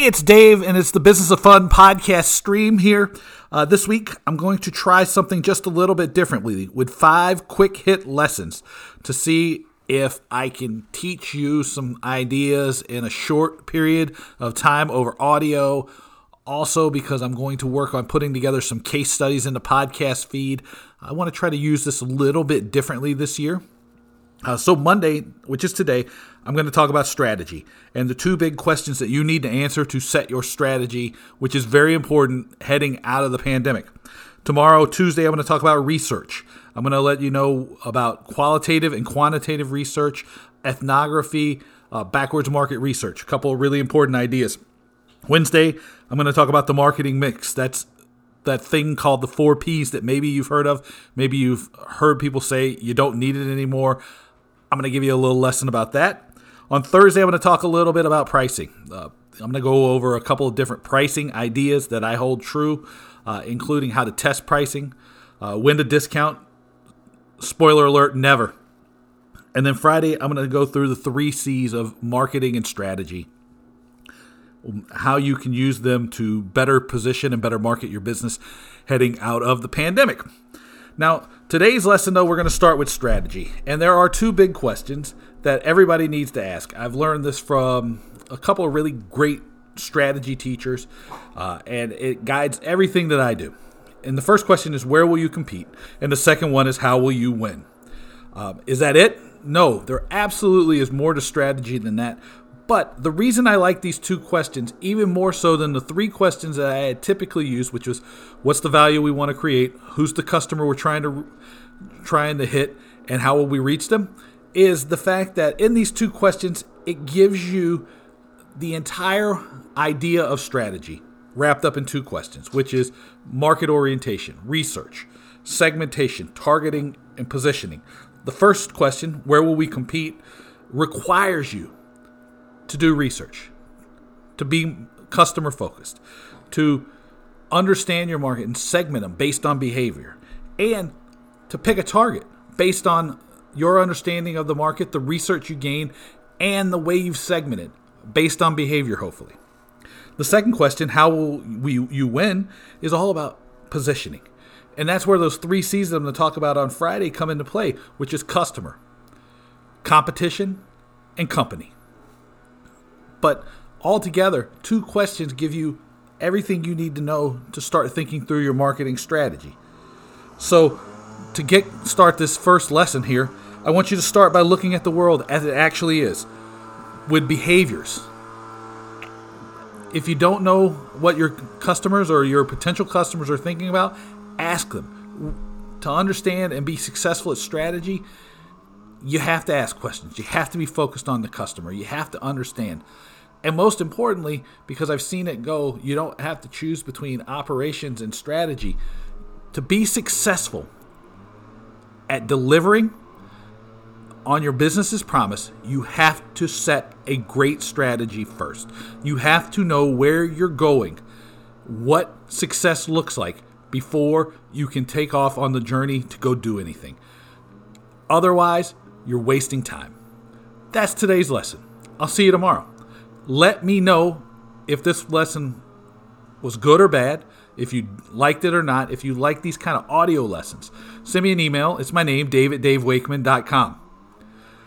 Hey, it's Dave, and it's the Business of Fun podcast stream here. Uh, this week, I'm going to try something just a little bit differently with five quick hit lessons to see if I can teach you some ideas in a short period of time over audio. Also, because I'm going to work on putting together some case studies in the podcast feed, I want to try to use this a little bit differently this year. Uh, so, Monday, which is today, I'm going to talk about strategy and the two big questions that you need to answer to set your strategy, which is very important heading out of the pandemic. Tomorrow, Tuesday, I'm going to talk about research. I'm going to let you know about qualitative and quantitative research, ethnography, uh, backwards market research, a couple of really important ideas. Wednesday, I'm going to talk about the marketing mix. That's that thing called the four P's that maybe you've heard of. Maybe you've heard people say you don't need it anymore. I'm going to give you a little lesson about that. On Thursday, I'm going to talk a little bit about pricing. Uh, I'm going to go over a couple of different pricing ideas that I hold true, uh, including how to test pricing, uh, when to discount. Spoiler alert, never. And then Friday, I'm going to go through the three C's of marketing and strategy, how you can use them to better position and better market your business heading out of the pandemic. Now, today's lesson, though, we're going to start with strategy. And there are two big questions that everybody needs to ask. I've learned this from a couple of really great strategy teachers, uh, and it guides everything that I do. And the first question is, where will you compete? And the second one is, how will you win? Um, is that it? No, there absolutely is more to strategy than that. But the reason I like these two questions, even more so than the three questions that I had typically used, which was what's the value we want to create, who's the customer we're trying to trying to hit, and how will we reach them, is the fact that in these two questions, it gives you the entire idea of strategy wrapped up in two questions, which is market orientation, research, segmentation, targeting, and positioning. The first question, where will we compete, requires you to do research, to be customer focused, to understand your market and segment them based on behavior, and to pick a target based on your understanding of the market, the research you gain, and the way you've segmented based on behavior, hopefully. The second question, how will we, you win, is all about positioning. And that's where those three C's that I'm going to talk about on Friday come into play, which is customer, competition, and company. But altogether, two questions give you everything you need to know to start thinking through your marketing strategy. So, to get start this first lesson here, I want you to start by looking at the world as it actually is, with behaviors. If you don't know what your customers or your potential customers are thinking about, ask them. To understand and be successful at strategy, you have to ask questions. You have to be focused on the customer. You have to understand. And most importantly, because I've seen it go, you don't have to choose between operations and strategy. To be successful at delivering on your business's promise, you have to set a great strategy first. You have to know where you're going, what success looks like before you can take off on the journey to go do anything. Otherwise, you're wasting time. That's today's lesson. I'll see you tomorrow. Let me know if this lesson was good or bad, if you liked it or not, if you like these kind of audio lessons. Send me an email. It's my name, dave at davewakeman.com.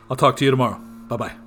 I'll talk to you tomorrow. Bye bye.